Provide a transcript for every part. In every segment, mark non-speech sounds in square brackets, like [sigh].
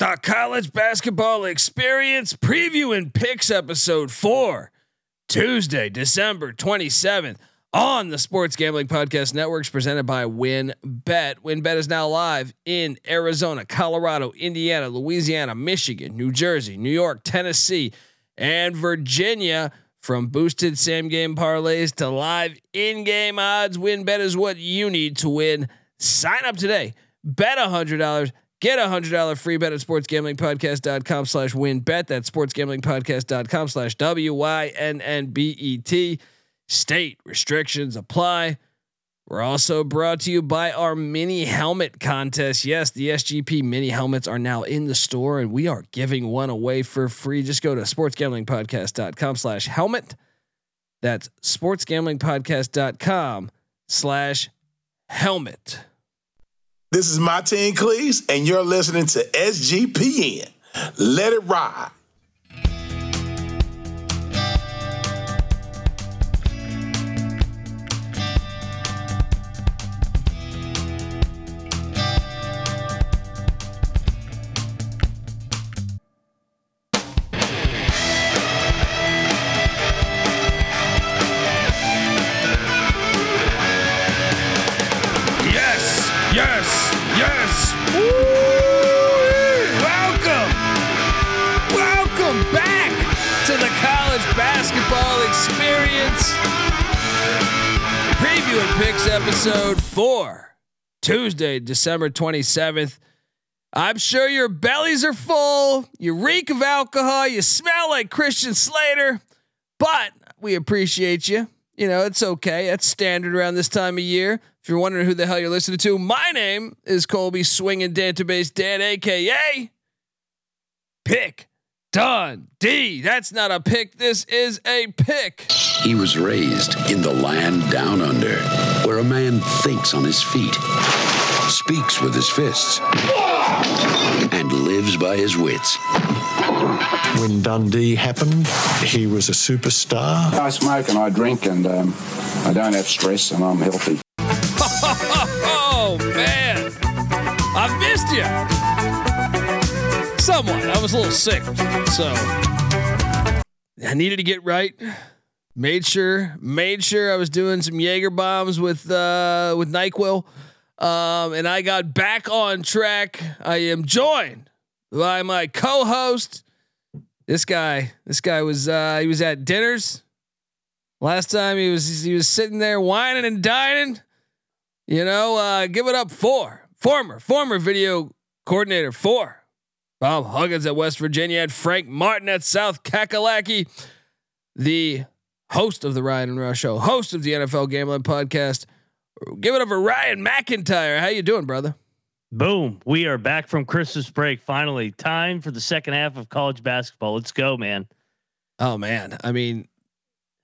the college basketball experience preview and picks episode four, Tuesday, December 27th on the Sports Gambling Podcast Networks presented by WynnBET. WynnBET is now live in Arizona, Colorado, Indiana, Louisiana, Michigan, New Jersey, New York, Tennessee, and Virginia. From boosted same game parlays to live in game odds, WynnBET is what you need to win. Sign up today. Bet $100 Get a hundred dollar free bet at sportsgamblingpodcast.com slash win bet. That's sportsgamblingpodcast.com slash W Y N N B E T. State restrictions apply. We're also brought to you by our mini helmet contest. Yes, the SGP mini helmets are now in the store and we are giving one away for free. Just go to sportsgamblingpodcast.com slash helmet. That's sportsgamblingpodcast.com slash helmet. This is Martin Cleese, and you're listening to SGPN. Let it ride. Episode four, Tuesday, December 27th. I'm sure your bellies are full. You reek of alcohol. You smell like Christian Slater, but we appreciate you. You know, it's okay. That's standard around this time of year. If you're wondering who the hell you're listening to, my name is Colby Swinging Database Dan, aka Pick Done D. That's not a pick. This is a pick. He was raised in the land down under, where a man thinks on his feet, speaks with his fists, and lives by his wits. When Dundee happened, he was a superstar. I smoke and I drink and um, I don't have stress and I'm healthy. [laughs] Oh man, I missed you. Somewhat. I was a little sick, so I needed to get right. Made sure, made sure I was doing some Jaeger bombs with uh, with Nyquil, um, and I got back on track. I am joined by my co-host. This guy, this guy was uh, he was at dinners. Last time he was he was sitting there wining and dining. You know, uh, give it up for former former video coordinator for Bob Huggins at West Virginia and Frank Martin at South Kakalaki, the host of the Ryan and Rush Show, host of the NFL Gambling Podcast. Give it up for Ryan McIntyre. How you doing, brother? Boom. We are back from Christmas break. Finally, time for the second half of college basketball. Let's go, man. Oh man, I mean,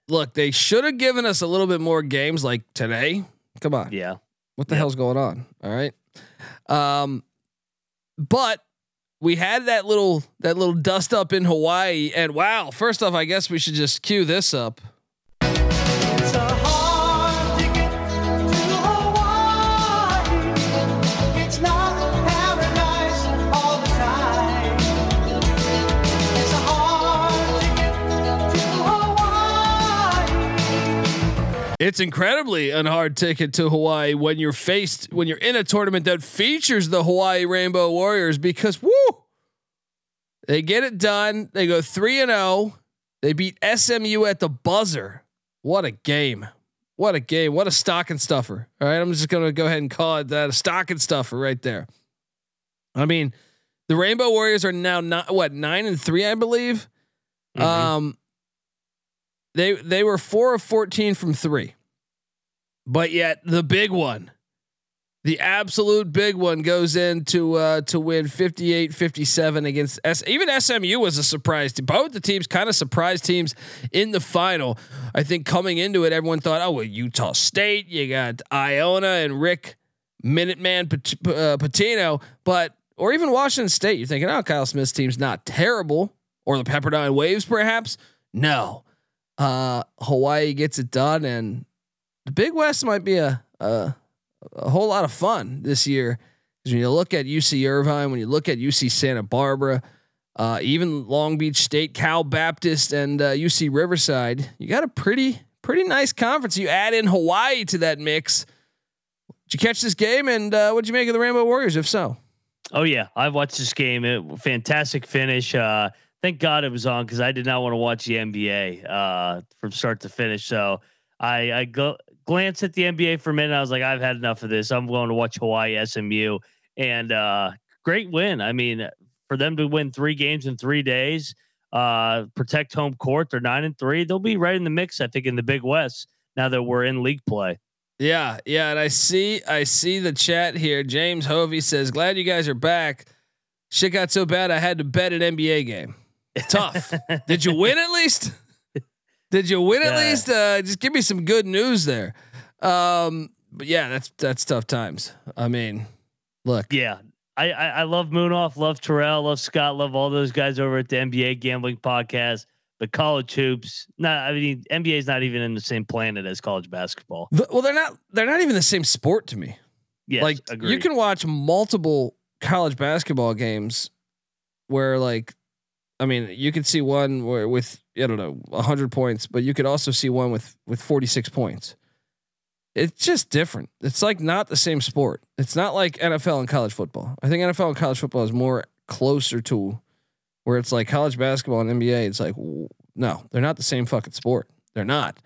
look, they should have given us a little bit more games like today. Come on. Yeah. What the hell's going on? All right. Um, but we had that little that little dust up in Hawaii, and wow! First off, I guess we should just cue this up. It's incredibly an hard ticket to Hawaii when you're faced when you're in a tournament that features the Hawaii Rainbow Warriors because woo, they get it done. They go three and zero. They beat SMU at the buzzer. What a game! What a game! What a stocking stuffer! All right, I'm just gonna go ahead and call it that a stocking stuffer right there. I mean, the Rainbow Warriors are now not what nine and three, I believe. Mhm. Um, they they were four of fourteen from three, but yet the big one, the absolute big one, goes in to uh, to win 58-57 against S. Even SMU was a surprise. To both the teams, kind of surprise teams in the final. I think coming into it, everyone thought, oh well, Utah State, you got Iona and Rick Minuteman uh, Pitino, but or even Washington State. You're thinking, oh, Kyle Smith's team's not terrible, or the Pepperdine Waves, perhaps. No, uh, Hawaii gets it done, and the Big West might be a a, a whole lot of fun this year. Because when you look at UC Irvine, when you look at UC Santa Barbara, uh, even Long Beach State, Cal Baptist, and uh, UC Riverside, you got a pretty pretty nice conference. You add in Hawaii to that mix. Did you catch this game? And uh, what'd you make of the Rainbow Warriors? If so, Oh yeah, I've watched this game. It, fantastic finish. Uh, thank God it was on because I did not want to watch the NBA uh, from start to finish. So I, I go glance at the NBA for a minute. I was like, I've had enough of this. I'm going to watch Hawaii SMU, and uh, great win. I mean, for them to win three games in three days, uh, protect home court. They're nine and three. They'll be right in the mix. I think in the Big West now that we're in league play. Yeah, yeah, and I see I see the chat here. James Hovey says, "Glad you guys are back. Shit got so bad I had to bet an NBA game. Tough. Did you win at least? Did you win at Yeah. least? Uh, just give me some good news there. Um, but yeah, that's that's tough times. I mean, look, Yeah. I, I, I love Munaf, love Terrell, love Scott, love all those guys over at the NBA gambling podcast. But college hoops, not I mean NBA is not even in the same planet as college basketball. well, they're not they're not even the same sport to me. Yes, like agreed. you can watch multiple college basketball games where like I mean you could see one where with I don't know 100 points but you could also see one with with 46 points. It's just different. It's like not the same sport. It's not like NFL and college football. I think NFL and college football is more closer to where it's like college basketball and NBA it's like no, they're not the same fucking sport. They're not.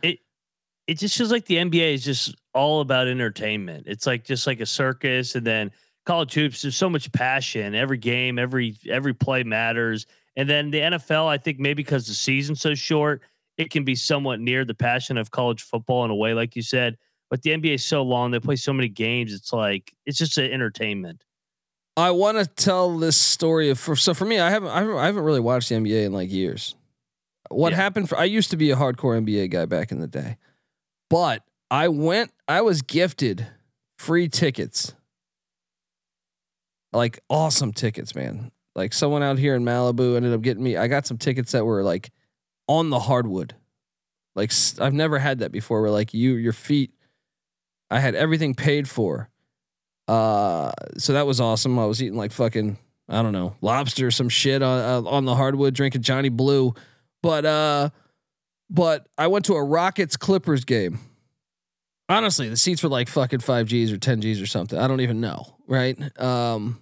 it just feels like the NBA is just all about entertainment. It's like just like a circus, and then college hoops. There's so much passion. Every game, every every play matters. And then the NFL, I think maybe because the season's so short, it can be somewhat near the passion of college football in a way, like you said. But the NBA is so long; they play so many games. It's like it's just an entertainment. I want to tell this story of for so for me I haven't I haven't, I haven't really watched the NBA in like years. What Yeah. happened for I used to be a hardcore NBA guy back in the day. But I went I was gifted free tickets. Like awesome tickets, man. Like someone out here in Malibu ended up getting me I got some tickets that were like on the hardwood. Like I've never had that before where like you your feet I had everything paid for. Uh, so that was awesome. I was eating like fucking I don't know lobster some shit on uh, on the hardwood, drinking Johnny Blue, but uh, but I went to a Rockets Clippers game. Honestly, the seats were like fucking five G's or ten G's or something. I don't even know, right? Um,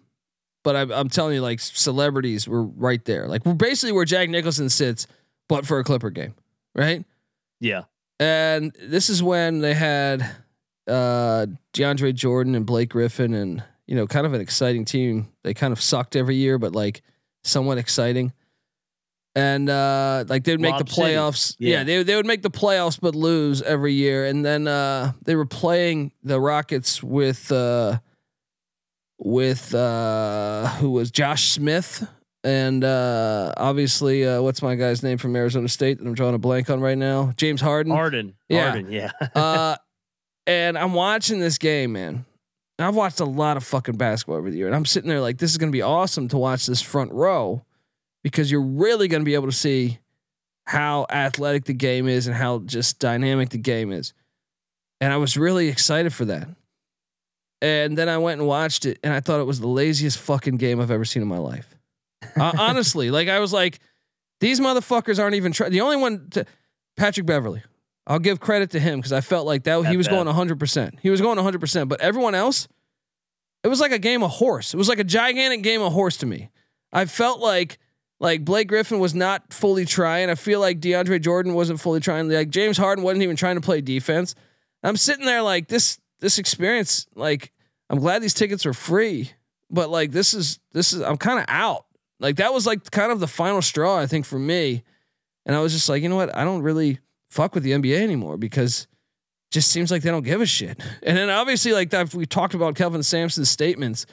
but I, I'm telling you, like celebrities were right there. Like we're basically where Jack Nicholson sits, but for a Clipper game, right? Yeah, And this is when they had uh DeAndre Jordan and Blake Griffin and you know kind of an exciting team. They kind of sucked every year, but like somewhat exciting. And uh like they'd make Lob the playoffs. Yeah. Yeah. they they would make the playoffs but lose every year. And then uh they were playing the Rockets with uh with uh who was Josh Smith and uh obviously uh what's my guy's name from Arizona State that I'm drawing a blank on right now? James Harden. Harden, Yeah. Harden, yeah. [laughs] uh, and I'm watching this game, man. I've watched a lot of fucking basketball over the year, and I'm sitting there like, this is gonna be awesome to watch this front row because you're really gonna be able to see how athletic the game is and how just dynamic the game is. And I was really excited for that. And then I went and watched it, and I thought it was the laziest fucking game I've ever seen in my life. Uh, [laughs] honestly, like I was like, these motherfuckers aren't even trying. The only one, to, Patrick Beverley. I'll give credit to him because I felt like that he was bad. going 100. percent He was going 100. percent But everyone else, it was like a game of horse. It was like a gigantic game of horse to me. I felt like like Blake Griffin was not fully trying. I feel like DeAndre Jordan wasn't fully trying. Like James Harden wasn't even trying to play defense. I'm sitting there like this this experience. Like I'm glad these tickets are free, but like this is this is I'm kind of out. Like that was like kind of the final straw I think for me. And I was just like, you know what? I don't really fuck with the NBA anymore because just seems like they don't give a shit. [laughs] And then obviously like that we talked about Kelvin Sampson's statements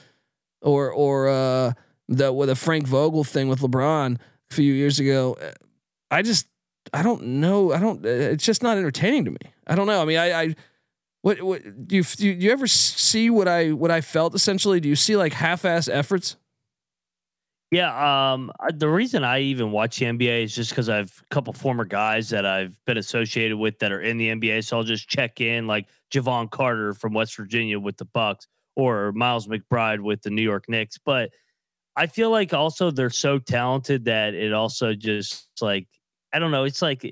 or or uh the with a Frank Vogel thing with LeBron a few years ago. I just I don't know. I don't. It's just not entertaining to me. I don't know. I mean, I, I what what do you do? You ever see what I what I felt essentially? Do you see like half-ass efforts? Yeah, um, the reason I even watch the NBA is just because I've a couple former guys that I've been associated with that are in the NBA. So I'll just check in, like Jevon Carter from West Virginia with the Bucks, or Miles McBride with the New York Knicks. But I feel like also they're so talented that it also just like I don't know. It's like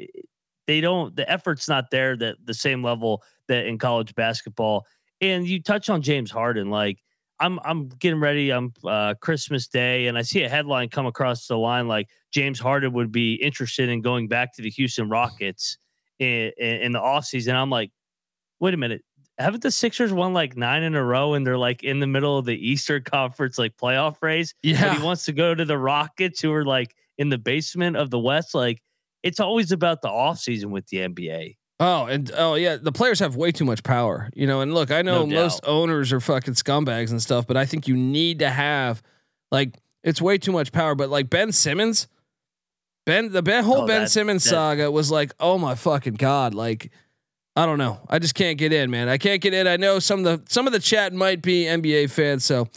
they don't the effort's not there that the same level that in college basketball. And you touch on James Harden, like I'm I'm getting ready. I'm uh, Christmas Day, and I see a headline come across the line like James Harden would be interested in going back to the Houston Rockets in in, in the offseason. I'm like, wait a minute. Haven't the Sixers won like nine in a row and they're like in the middle of the Eastern [laughs] Conference like playoff race? But Yeah. he wants to go to the Rockets who are like in the basement of the West. Like it's always about the offseason with the NBA. Oh, and oh yeah, the players have way too much power, you know. And look, I know No most owners are fucking scumbags and stuff, but I think you need to have like it's way too much power. But like Ben Simmons, Ben the Ben whole Oh, Ben that- Simmons that- saga was like, oh my fucking god, like I don't know, I just can't get in, man. I can't get in. I know some of the some of the chat might be NBA fans, so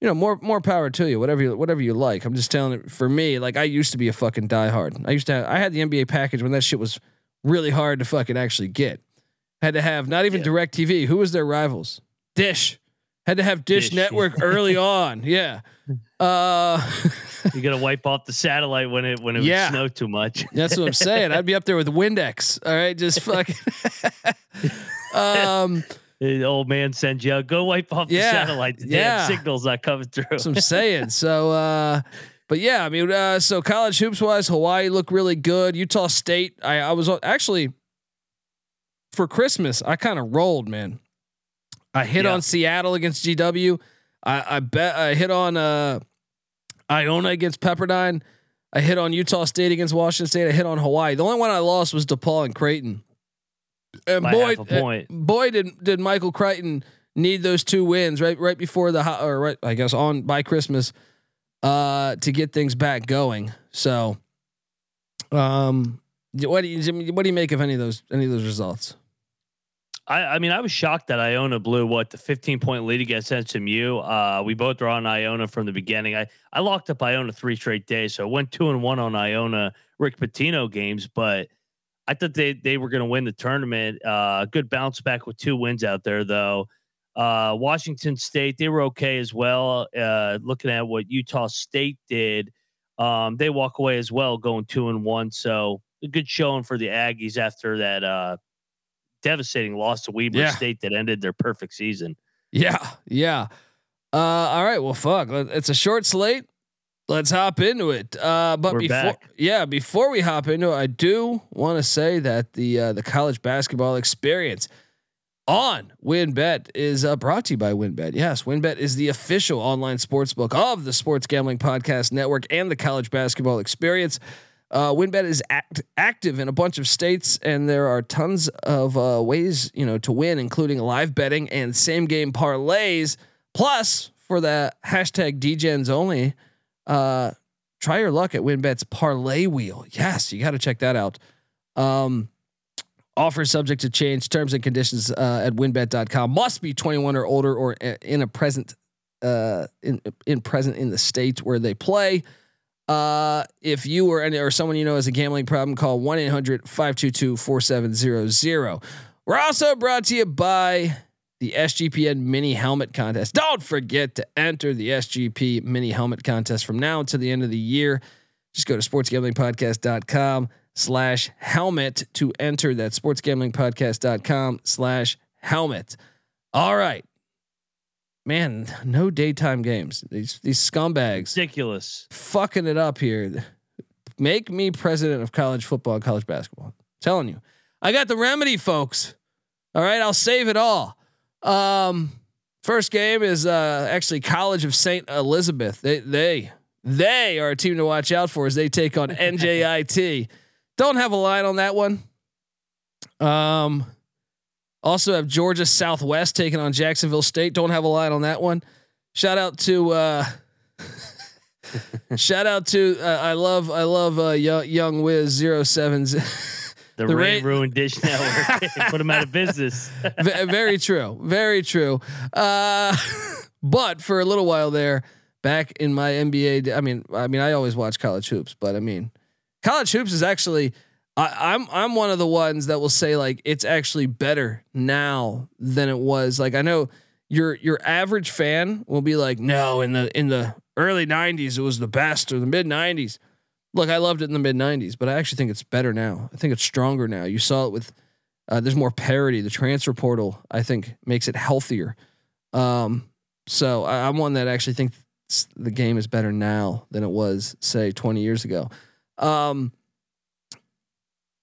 you know more more power to you. Whatever you whatever you like. I'm just telling it for me. Like I used to be a fucking diehard. I used to have, I had the NBA package when that shit was really hard to fucking actually get. Had to have not even Yeah. Direct TV. Who was their rivals? Dish. Had to have Dish, Dish, Network early [laughs] on. Yeah. Uh, You got to wipe off the satellite when it when it Yeah. would snow too much. that's what I'm saying. I'd be up there with Windex. All right, just [laughs] fucking. [laughs] um, The old man sends you out, go wipe off Yeah, the satellite. The yeah. damn signal's not coming through. that's what I'm saying. So, uh, but yeah, I mean, uh, so college hoops wise, Hawaii looked really good. Utah State, I, I was actually for Christmas, I kind of rolled, man. I hit Yeah. on Seattle against GW. I, I bet I hit on uh, Iona against Pepperdine. I hit on Utah State against Washington State. I hit on Hawaii. The only one I lost was DePaul and Creighton. And By boy, uh, boy, did did Michael Crichton need those two wins right right before the or right I guess on by Christmas uh to get things back going. So um what do you what do you make of any of those any of those results? I, I mean, I was shocked that Iona blew what the 15 point lead against SMU. Uh, we both were on Iona from the beginning. I, I locked up Iona three straight days, so I went two and one on Iona Rick Pitino games, but I thought they they were going to win the tournament. Uh, good bounce back with two wins out there though. Uh, Washington State they were okay as well. Uh, looking at what Utah State did, um, they walk away as well, going two and one. So a good showing for the Aggies after that. Uh, devastating loss to Weber Yeah. State that ended their perfect season. Yeah, yeah. Uh, all right. Well, fuck. It's a short slate. Let's hop into it. Uh, but We're before, back. yeah, before we hop into it, I do want to say that the uh, the college basketball experience on WynnBET is uh, brought to you by WynnBET. Yes, WynnBET is the official online sports book of the Sports Gambling Podcast Network and the college basketball experience. Uh, WynnBET is act- active in a bunch of states, and there are tons of uh, ways you know to win, including live betting and same game parlays. Plus, for the hashtag DGens only, uh, try your luck at WynnBET's parlay wheel. Yes, you got to check that out. Um, offer subject to change. Terms and conditions uh, at winbet.com. Must be 21 or older or in a present uh, in in present in the state where they play. Uh, if you or any or someone you know has a gambling problem, call 1-800-522-4700. We're also brought to you by the SGPN mini helmet contest. Don't forget to enter the SGP mini helmet contest from now until the end of the year. Just go to sportsgamblingpodcast.com slash helmet to enter that sportsgamblingpodcast.com slash helmet. All right. Man, no daytime games. These these scumbags Ridiculous. fucking it up here. Make me president of college football and college basketball. telling you. I got the remedy, folks. All right, I'll save it all. Um first game is uh actually College of St. Elizabeth. They they they are a team to watch out for as they take on [laughs] NJIT. Don't have a line on that one. Um also have Georgia Southwest taking on Jacksonville State. Don't have a line on that one. Shout out to uh [laughs] Shout out to uh, I love I love uh, young, young Wiz zero sevens. [laughs] The, The rain ra- ruined Dish Network. [laughs] Put them out of business. V- very true, very true. Uh, but for a little while there, back in my NBA, I mean, I mean, I always watch college hoops, but I mean, college hoops is actually. I, I'm I'm one of the ones that will say like it's actually better now than it was. Like I know your your average fan will be like, no, in the in the early '90s it was the best, or the mid '90s. Look, I loved it in the mid '90s, but I actually think it's better now. I think it's stronger now. You saw it with uh, there's more parity. The transfer portal, I think, makes it healthier. Um, so I, I'm one that actually thinks the game is better now than it was, say, 20 years ago. Um,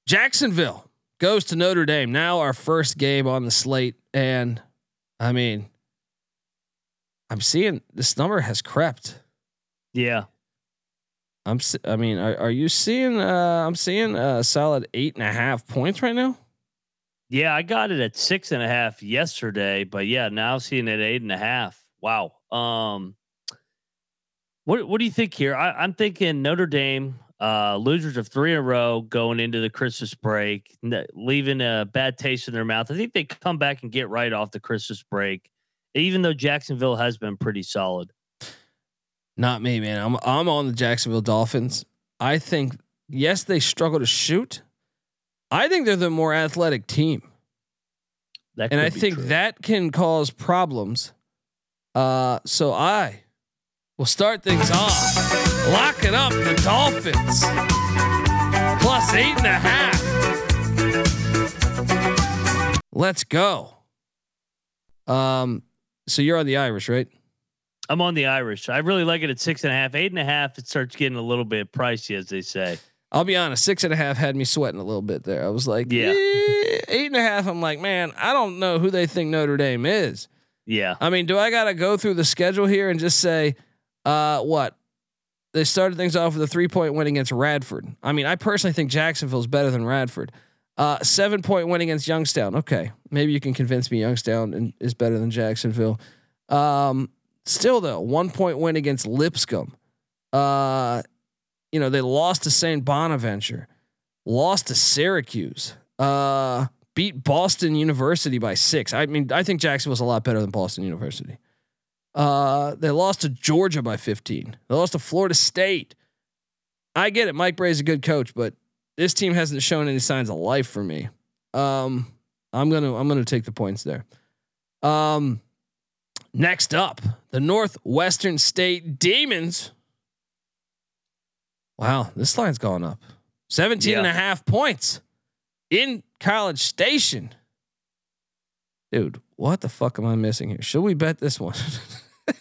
Jacksonville goes to Notre Dame. Now our first game on the slate, and I mean, I'm seeing this number has crept. Yeah. I'm. I mean, are, are you seeing? Uh, I'm seeing a solid eight and a half points right now. Yeah, I got it at six and a half yesterday, but yeah, now seeing it eight and a half. Wow. Um, what what do you think here? I, I'm thinking Notre Dame, uh, losers of three in a row going into the Christmas break, leaving a bad taste in their mouth. I think they come back and get right off the Christmas break, even though Jacksonville has been pretty solid. Not me, man. I'm I'm on the Jacksonville Dolphins. I think yes, they struggle to shoot. I think they're the more athletic team, That and I think true. that can cause problems. Uh, so I will start things off, locking up the Dolphins plus eight and a half. Let's go. Um, so you're on the Irish, right? I'm on the Irish. I really like it at six and a half, eight and a half. It starts getting a little bit pricey, as they say. I'll be honest, six and a half had me sweating a little bit there. I was like, Yeah. yeah, eight and a half. I'm like, man, I don't know who they think Notre Dame is. Yeah, I mean, do I got to go through the schedule here and just say, uh, what? They started things off with a three point win against Radford. I mean, I personally think Jacksonville's better than Radford. Uh, seven point win against Youngstown. Okay, maybe you can convince me Youngstown is better than Jacksonville. Um, still though, one point win against Lipscomb. Uh, you know they lost to St. Bonaventure, lost to Syracuse. Uh, beat Boston University by six. I mean, I think Jacksonville's a lot better than Boston University. Uh, they lost to Georgia by 15. They lost to Florida State. I get it. Mike Brey's a good coach, but this team hasn't shown any signs of life for me. Um, I'm gonna I'm gonna take the points there. Um, next up, the Northwestern State Demons. Wow, this line's gone up. 17 and a half points in College Station. Dude, what the fuck am I missing here? Should we bet this one? [laughs]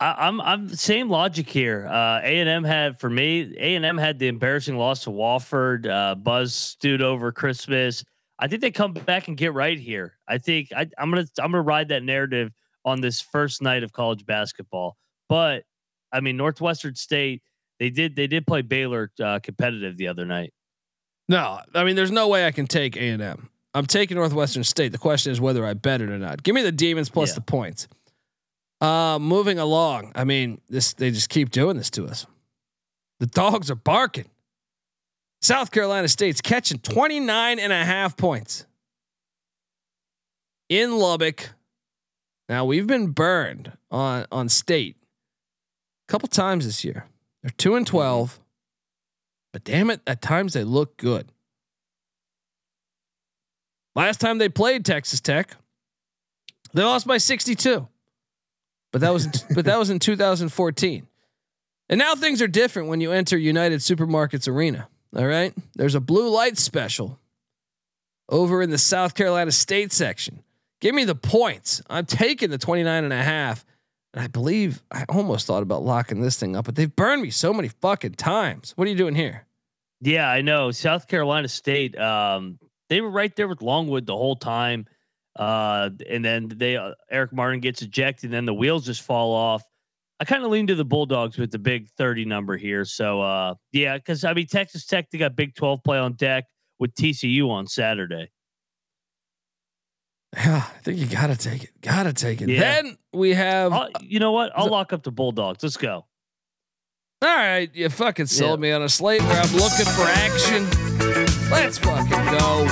I, I'm I'm same logic here. Uh, A and M had for me. A and M had the embarrassing loss to Wofford. Uh, Buzz stewed over Christmas. I think they come back and get right here. I think I, I'm gonna I'm gonna ride that narrative on this first night of college basketball. But I mean, Northwestern State they did they did play Baylor uh, competitive the other night. no, I mean, there's no way I can take A and M. I'm taking Northwestern State. The question is whether I bet it or not. Give me the Demons plus Yeah. the points. Uh, moving along. I mean, this they just keep doing this to us. The dogs are barking. South Carolina State's catching 29 and a half points in Lubbock. Now we've been burned on on state a couple times this year. They're two and twelve, but damn it, at times they look good. Last time they played Texas Tech, they lost by 62. But that was but that was in 2014. And now things are different when you enter United Supermarkets Arena. All right? There's a blue light special over in the South Carolina State section. Give me the points. I'm taking the 29 and a half. And I believe I almost thought about locking this thing up, but they've burned me so many fucking times. What are you doing here? Yeah, I know. South Carolina State, um, they were right there with Longwood the whole time. Uh, and then they uh, Eric Martin gets ejected, and then the wheels just fall off. I kind of lean to the Bulldogs with the big 30 number here. So uh, yeah, because I mean Texas Tech, they got Big 12 play on deck with TCU on Saturday. Yeah, [sighs] I think you gotta take it. Gotta take it. Yeah. Then we have I'll, you know what? I'll lock up the Bulldogs. Let's go. All right, you fucking sold Yeah. me on a slate where I'm looking for action. Let's fucking go.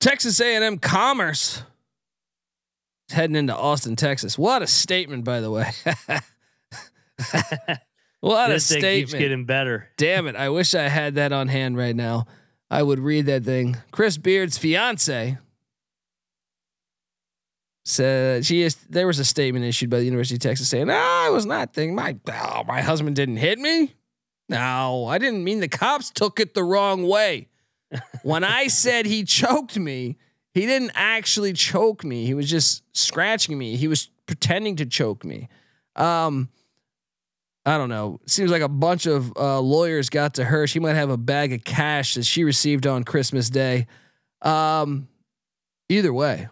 Texas A&M Commerce is heading into Austin, Texas. What a statement, by the way. [laughs] what this a thing keeps getting better. Damn it. I wish I had that on hand right now. I would read that thing. Chris Beard's fiance said she is. There was a statement issued by the University of Texas saying, "Ah, I was not thinking my oh, my husband didn't hit me. No, I didn't mean the cops took it the wrong way. when I [laughs] said he choked me, he didn't actually choke me. He was just scratching me. He was pretending to choke me. Um, I don't know. Seems like a bunch of uh, lawyers got to her. She might have a bag of cash that she received on Christmas Day. Um, either way,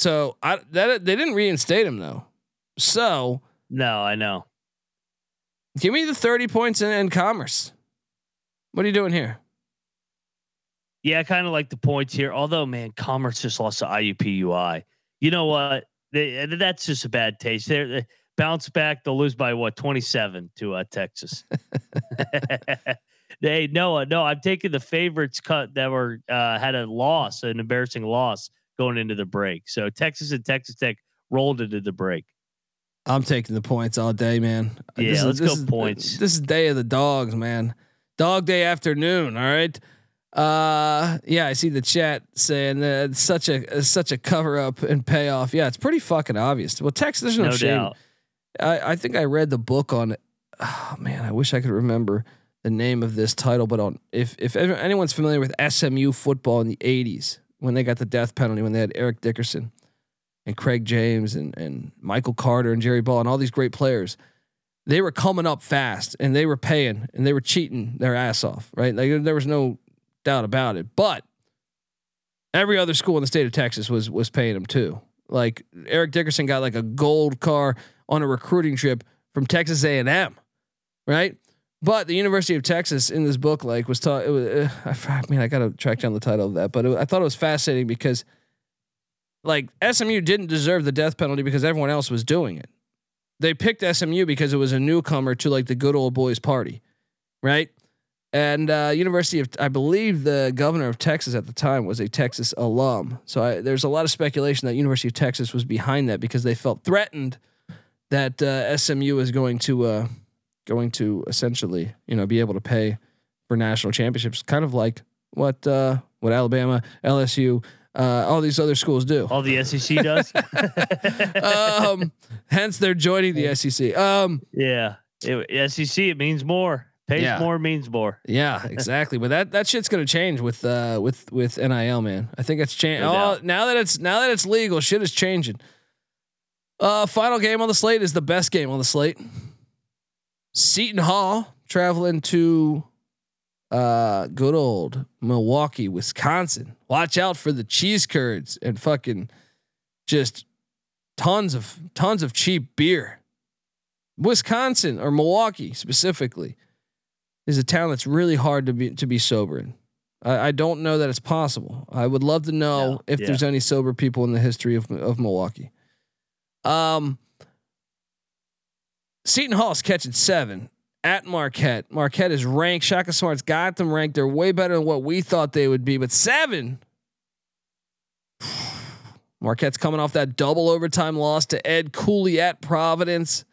so I that they didn't reinstate him though. So No, I know. give me the thirty points in, in commerce. What are you doing here? Yeah, I kind of like the points here. Although, man, Commerce just lost to IUPUI. You know what? They, that's just a bad taste. They're, they bounce back. They'll lose by what twenty seven to uh, Texas. [laughs] they no, no. I'm taking the favorites cut that were uh, had a loss, an embarrassing loss going into the break. So Texas and Texas Tech rolled into the break. I'm taking the points all day, man. Yeah, This is- let's this go is- points. This is day of the dogs, man. Dog day afternoon. All right. Uh, yeah, I see the chat saying that it's such a it's such a cover up and payoff. Yeah, it's pretty fucking obvious. Well, Texas, there's no, No shame. doubt. I, I think I read the book on. Oh man, I wish I could remember the name of this title, but on if if anyone's familiar with SMU football in the '80s when they got the death penalty, when they had Eric Dickerson and Craig James and and Michael Carter and Jerry Ball and all these great players, they were coming up fast and they were paying and they were cheating their ass off, right? Like there was no doubt about it, but every other school in the state of Texas was was paying them too. Like Eric Dickerson got like a gold car on a recruiting trip from Texas A and M, right? But the University of Texas in this book, like, was taught. It was, uh, I, mean, I got to track down the title of that, but it, I thought it was fascinating because, like, SMU didn't deserve the death penalty because everyone else was doing it. They picked SMU because it was a newcomer to like the good old boys party, right? And uh, University of, I believe the governor of Texas at the time was a Texas alum. So I, there's a lot of speculation that University of Texas was behind that because they felt threatened that uh, SMU was going to uh, going to essentially, you know, be able to pay for national championships, kind of like what uh, what Alabama, LSU, uh, all these other schools do. All the SEC [laughs] does. um, hence, they're joining the SEC. Um, yeah, it, SEC it means more. Pays Yeah. more means more. Yeah, exactly. but that that shit's gonna change with uh with with NIL, man. I think it's changed. No Oh, now that it's now that it's legal, shit is changing. Uh, final game on the slate is the best game on the slate. Seton Hall traveling to uh good old Milwaukee, Wisconsin. Watch out for the cheese curds and fucking just tons of tons of cheap beer. Wisconsin or Milwaukee specifically is a town that's really hard to be to be sober in. I, I don't know that it's possible. I would love to know No, if yeah. there's any sober people in the history of of Milwaukee. Um, Seton Hall is catching seven at Marquette. Marquette is ranked. Shaka Smart's got them ranked. They're way better than what we thought they would be, but seven. [sighs] Marquette's coming off that double overtime loss to Ed Cooley at Providence.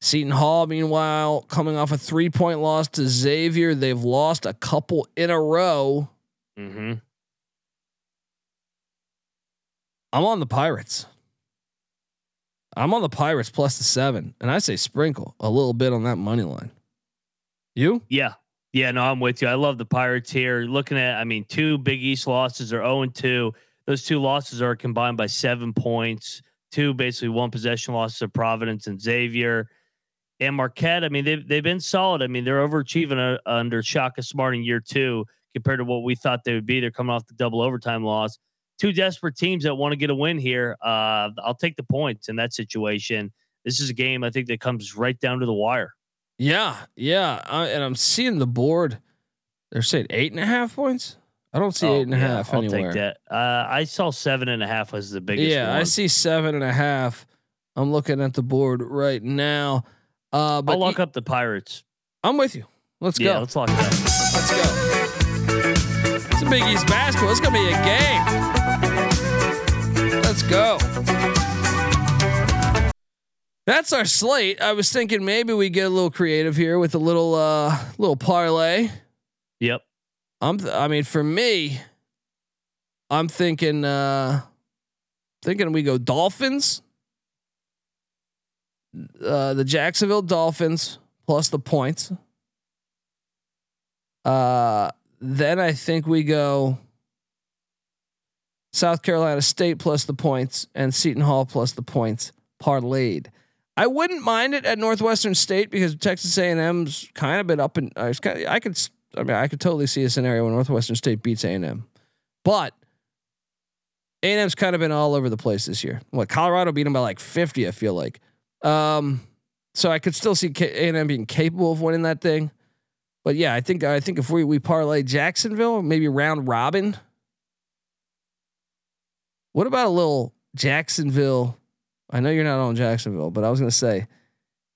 Seton Hall, meanwhile, coming off a three point loss to Xavier. They've lost a couple in a row. Mm-hmm. I'm on the Pirates. I'm on the Pirates plus the seven, and I say sprinkle a little bit on that money line. You? Yeah. Yeah, no, I'm with you. I love the Pirates here. Looking at, I mean, two Big East losses are 0 and 2. Those two losses are combined by seven points. Two basically one possession losses to Providence and Xavier. And Marquette, I mean, they've, they've been solid. I mean, they're overachieving uh, under Shaka Smart in year two compared to what we thought they would be. They're coming off the double overtime loss. Two desperate teams that want to get a win here. Uh, I'll take the points in that situation. This is a game I think that comes right down to the wire. Yeah, yeah. I, and I'm seeing the board. They're saying eight and a half points. I don't see Oh, eight and a half I'll anywhere. take that. Uh, I saw seven and a half as the biggest. yeah, I see seven and a half. I'm looking at the board right now. Uh, but I'll lock up the Pirates. I'm with you. Let's yeah, go. let's lock it up. Let's go. It's a Big East basketball. It's gonna be a game. Let's go. That's our slate. I was thinking maybe we get a little creative here with a little uh little parlay. Yep. I'm. Th- I mean, for me, I'm thinking. uh Thinking we go Dolphins. Uh, the Jacksonville Dolphins plus the points. Uh, then I think we go South Carolina State plus the points and Seton Hall plus the points parlayed. I wouldn't mind it at Northwestern State because Texas A&M's kind of been up and of, I could I mean I could totally see a scenario where Northwestern State beats A&M. But A&M's kind of been all over the place this year. What Colorado beat them by like 50 I feel like. Um so I could still see A&M being capable of winning that thing. But yeah, I think I think if we we parlay Jacksonville, maybe round robin. What about a little Jacksonville? I know you're not on Jacksonville, but I was going to say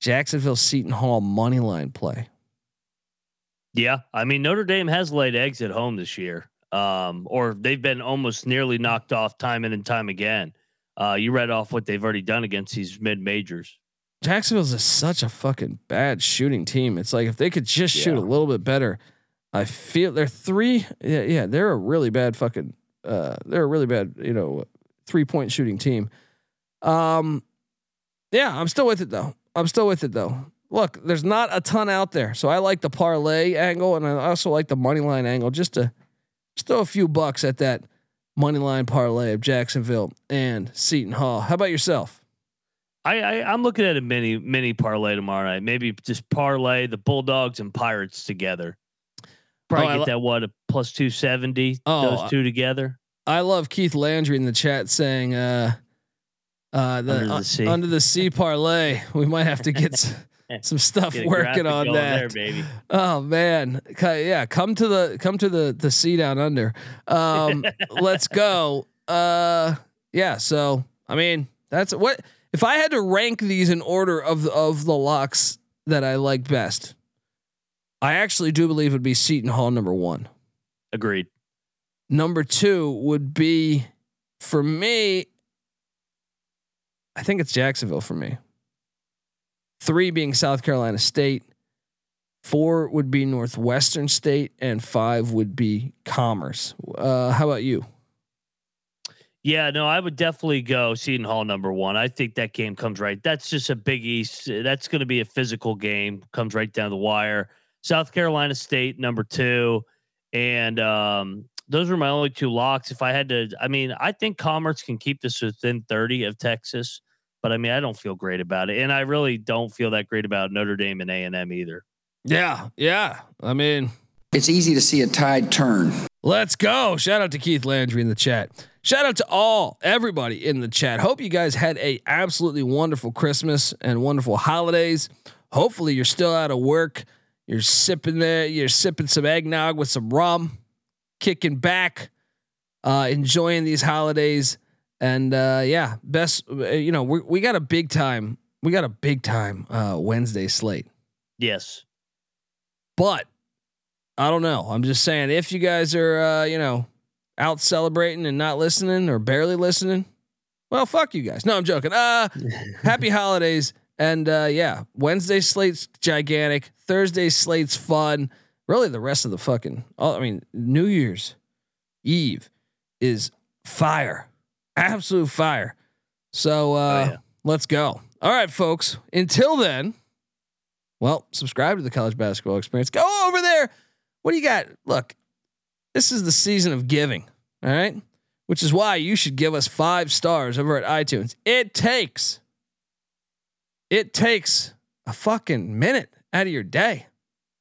Jacksonville Seton Hall money line play. Yeah, I mean Notre Dame has laid eggs at home this year, um, or they've been almost nearly knocked off time in and time again. Uh, you read off what they've already done against these mid majors. Jacksonville's a, such a fucking bad shooting team. It's like if they could just shoot a little bit better, I feel they're three. Yeah, yeah, they're a really bad fucking. Uh, they're a really bad, you know, three point shooting team. Um, yeah, I'm still with it though. I'm still with it though. Look, there's not a ton out there, so I like the parlay angle, and I also like the money line angle. Just to just throw a few bucks at that money line parlay of Jacksonville and Seton Hall. How about yourself? I, I I'm looking at a mini mini parlay tomorrow night. Maybe just parlay the Bulldogs and Pirates together. Probably Oh, get li- that what a plus two seventy. Oh, those two together. I love Keith Landry in the chat saying, uh, uh, the, Under the uh, sea. under the sea parlay. We might have to get s- [laughs] some stuff working on that. there, baby. Oh man, yeah, come to the come to the the sea down under. Um, [laughs] let's go. Uh, yeah. So I mean, that's what if I had to rank these in order of of the locks that I like best. I actually do believe it would be Seton Hall number one. Agreed. Number two would be for me. I think it's Jacksonville for me. Three being South Carolina State. Four would be Northwestern State, and five would be Commerce. Uh, how about you? Yeah, no, I would definitely go Seton Hall number one. I think that game comes right. That's just a Big East. That's going to be a physical game. Comes right down the wire. South Carolina State number two, and um, those were my only two locks. If I had to, I mean, I think Commerce can keep this within thirty of Texas, but I mean, I don't feel great about it, and I really don't feel that great about Notre Dame and A and M either. Yeah, yeah. I mean, It's easy to see a tide turn. Let's go. Shout out to Keith Landry in the chat. Shout out to all everybody in the chat. Hope you guys had a absolutely wonderful Christmas and wonderful holidays. Hopefully you're still out of work. You're sipping there, you're sipping some eggnog with some rum, kicking back, uh, enjoying these holidays. And uh, yeah, best uh, you know, we we got a big time. We got a big time uh, Wednesday slate. Yes, But I don't know. I'm just saying if you guys are uh, you know, out celebrating and not listening or barely listening, well, fuck you guys. No, I'm joking. Uh [laughs] happy holidays. And uh yeah, Wednesday slate's gigantic. Thursday slate's fun. Really the rest of the fucking oh, I mean, New Year's Eve is fire. Absolute fire. So uh yeah. let's go. All right, folks. Until then, well, subscribe to the college basketball experience. Go over there. What do you got? Look, this is the season of giving. All right. Which is why you should give us five stars over at iTunes. It takes, it takes a fucking minute out of your day.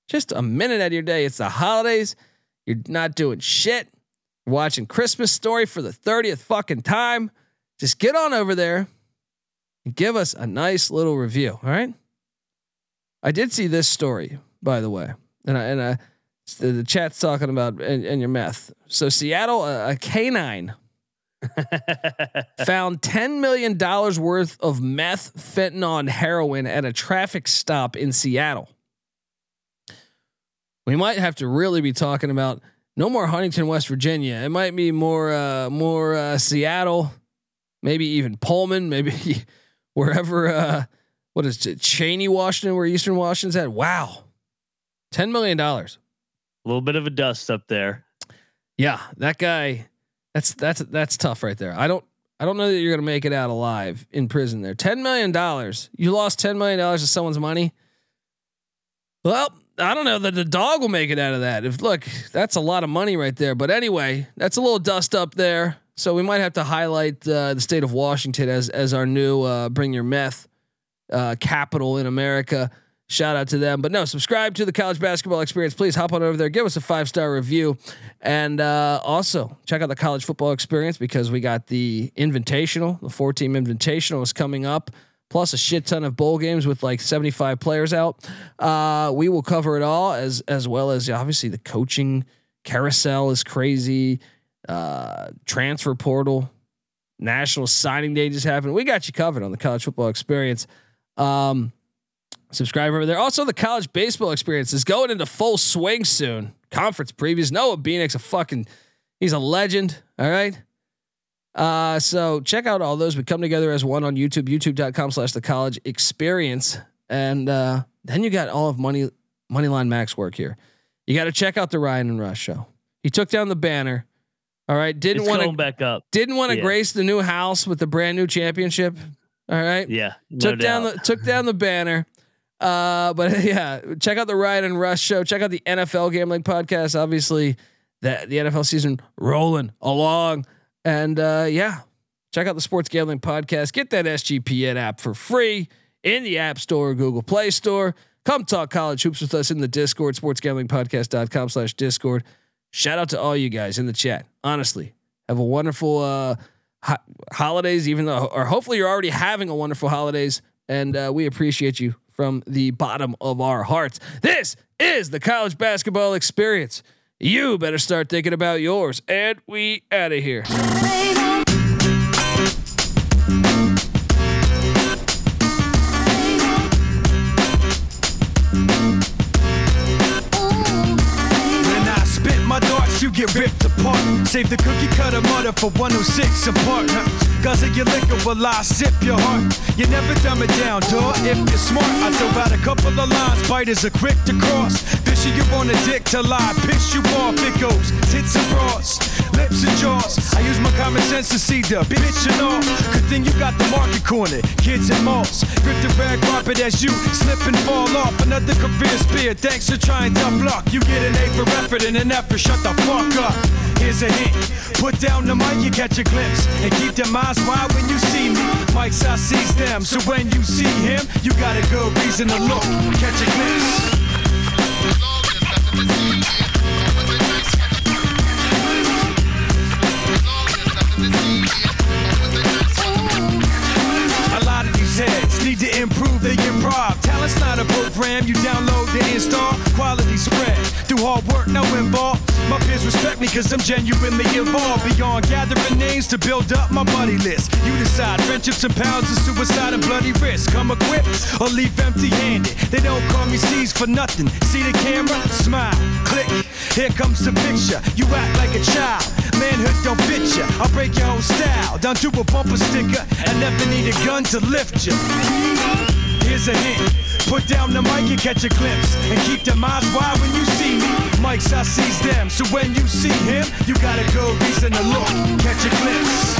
Just a minute out of your day. It's the holidays. You're not doing shit. Watching Christmas Story for the 30th fucking time. Just get on over there and give us a nice little review. All right. I did see this story, by the way, and I, and I, the, the chat's talking about and, and your meth. So Seattle, a, a canine [laughs] found ten million dollars worth of meth, fentanyl, and heroin at a traffic stop in Seattle. We might have to really be talking about no more Huntington, West Virginia. It might be more, uh, more uh, Seattle, maybe even Pullman, maybe [laughs] wherever. Uh, what is it, Cheney, Washington, where Eastern Washington's at? Wow, ten million dollars. A little bit of a dust up there. Yeah, that guy. That's that's that's tough right there. I don't I don't know that you're gonna make it out alive in prison there. Ten million dollars. You lost ten million dollars of someone's money. Well, I don't know that the dog will make it out of that. If look, that's a lot of money right there. But anyway, that's a little dust up there. So we might have to highlight uh, the state of Washington as as our new uh, bring your meth uh, capital in America. Shout out to them. But no, subscribe to the college basketball experience. Please hop on over there, give us a five star review, and uh, also check out the college football experience because we got the invitational, the four team invitational is coming up. Plus a shit ton of bowl games with like 75 players out. Uh, we will cover it all as as well as obviously the coaching carousel is crazy. Uh, transfer portal, national signing day just happened. We got you covered on the college football experience. Um, subscribe over there. Also, the college baseball experience is going into full swing soon. Conference previews. Noah Beanick's a fucking, he's a legend. All right. Uh, so check out all those. We come together as one on YouTube, youtube.com slash the college experience. And uh, then you got all of Money Moneyline Mac's work here. You got to check out the Ryan and Rush show. He took down the banner. All right. Didn't want to back up. didn't want to Yeah. grace the new house with the brand new championship. All right Yeah. No took down the took down the banner. Uh, but [laughs] yeah, check out the Ryan and Rush show. Check out the NFL gambling podcast. Obviously, the the NFL season rolling along, and uh, yeah, check out the sports gambling podcast. Get that SGPN app for free in the App Store, or Google Play Store. Come talk college hoops with us in the Discord, sportsgamblingpodcast.com slash Discord. Shout out to all you guys in the chat. Honestly, have a wonderful uh, ho- holidays, even though, or hopefully you're already having a wonderful holidays. And uh, we appreciate you from the bottom of our hearts. This is the college basketball experience. You better start thinking about yours. And we out of here. Save the cookie cutter mother for 106 apart. Guzzle your liquor while I sip your heart. You never dumb it down, dog. If you're smart, I throw out a couple of lines. Biters are quick to cross. Fishy you on a dick to lie. Piss you off, it goes. Tits and bras, lips and jaws. I use my common sense to see the bitch and all. Good thing you got the market corner. Kids and malls. Grip the red carpet as you slip and fall off. Another career spear. Thanks for trying to block. You get an A for effort and an F for shut the fuck up. Here's a hint. Put down the mic, you catch a glimpse. And keep them eyes wide when you see me. Mike's I sees them. So when you see him, you got a good reason to look. Catch a glimpse. A lot of these heads need to improve their improv. Talent's not a program you download to install. Quality spread through hard work, no involved. Respect me cause I'm genuinely involved. Beyond gathering names to build up my buddy list. You decide friendships and pounds of suicide and bloody risk. Come equipped or leave empty handed. They don't call me C's for nothing. See the camera? Smile, click. Here comes the picture. You act like a child. Manhood don't fit ya. I'll break your whole style down to a bumper sticker. I never need a gun to lift ya. Here's a hint. Put down the mic and catch a glimpse. And keep them eyes wide when you see me. Mike's I sees them. So when you see him, you got a good reason to look. Catch a glimpse.